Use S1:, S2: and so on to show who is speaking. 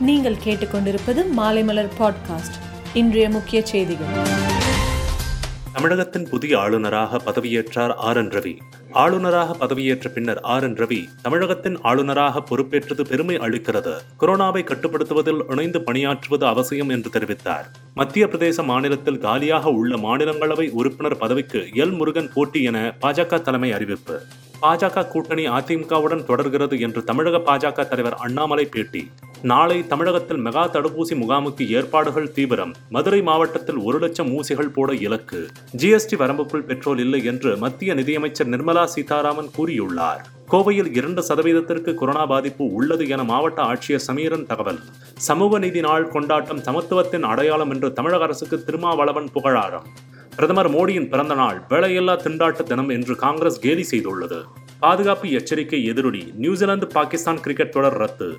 S1: நீங்கள் கேட்டுக்கொண்டிருப்பது மாலைமலர் பாட்காஸ்ட் இன்றைய முக்கிய செய்திகள்.
S2: தமிழகத்தின் புதிய ஆளுநராக பதவியேற்றார் ஆர் என் ரவி. ஆளுநராக பதவியேற்ற பின்னர் ஆர் என் ரவி தமிழகத்தின் ஆளுநராக பொறுப்பேற்றது பெருமை அளிக்கிறது. கொரோனாவை கட்டுப்படுத்துவதில் இணைந்து பணியாற்றுவது அவசியம் என்று தெரிவித்தார். மத்திய பிரதேச மாநிலத்தில் காலியாக உள்ள மாநிலங்களவை உறுப்பினர் பதவிக்கு எல் முருகன் போட்டி என பாஜக தலைமை அறிவிப்பு. பாஜக கூட்டணி அதிமுகவுடன் தொடர்கிறது என்று தமிழக பாஜக தலைவர் அண்ணாமலை பேட்டி. நாளை தமிழகத்தில் மெகா தடுப்பூசி முகாமுக்கு ஏற்பாடுகள் தீவிரம். மதுரை மாவட்டத்தில் ஒரு லட்சம் ஊசிகள் போட இலக்கு. ஜிஎஸ்டி வரம்புக்குள் பெட்ரோல் இல்லை என்று மத்திய நிதியமைச்சர் நிர்மலா சீதாராமன் கூறியுள்ளார். கோவையில் இரண்டு சதவீதத்திற்கு கொரோனா பாதிப்பு உள்ளது என மாவட்ட ஆட்சியர் சமீரன் தகவல். சமூக நீதி நாள் கொண்டாட்டம் சமத்துவத்தின் அடையாளம் என்று தமிழக அரசுக்கு திருமாவளவன் புகழாரம். பிரதமர் மோடியின் பிறந்த நாள் வேலையில்லா திண்டாட்ட தினம் என்று காங்கிரஸ் கேலி செய்துள்ளது. பாதுகாப்பு எச்சரிக்கை எதிரொலி நியூசிலாந்து பாகிஸ்தான் கிரிக்கெட் தொடர் ரத்து.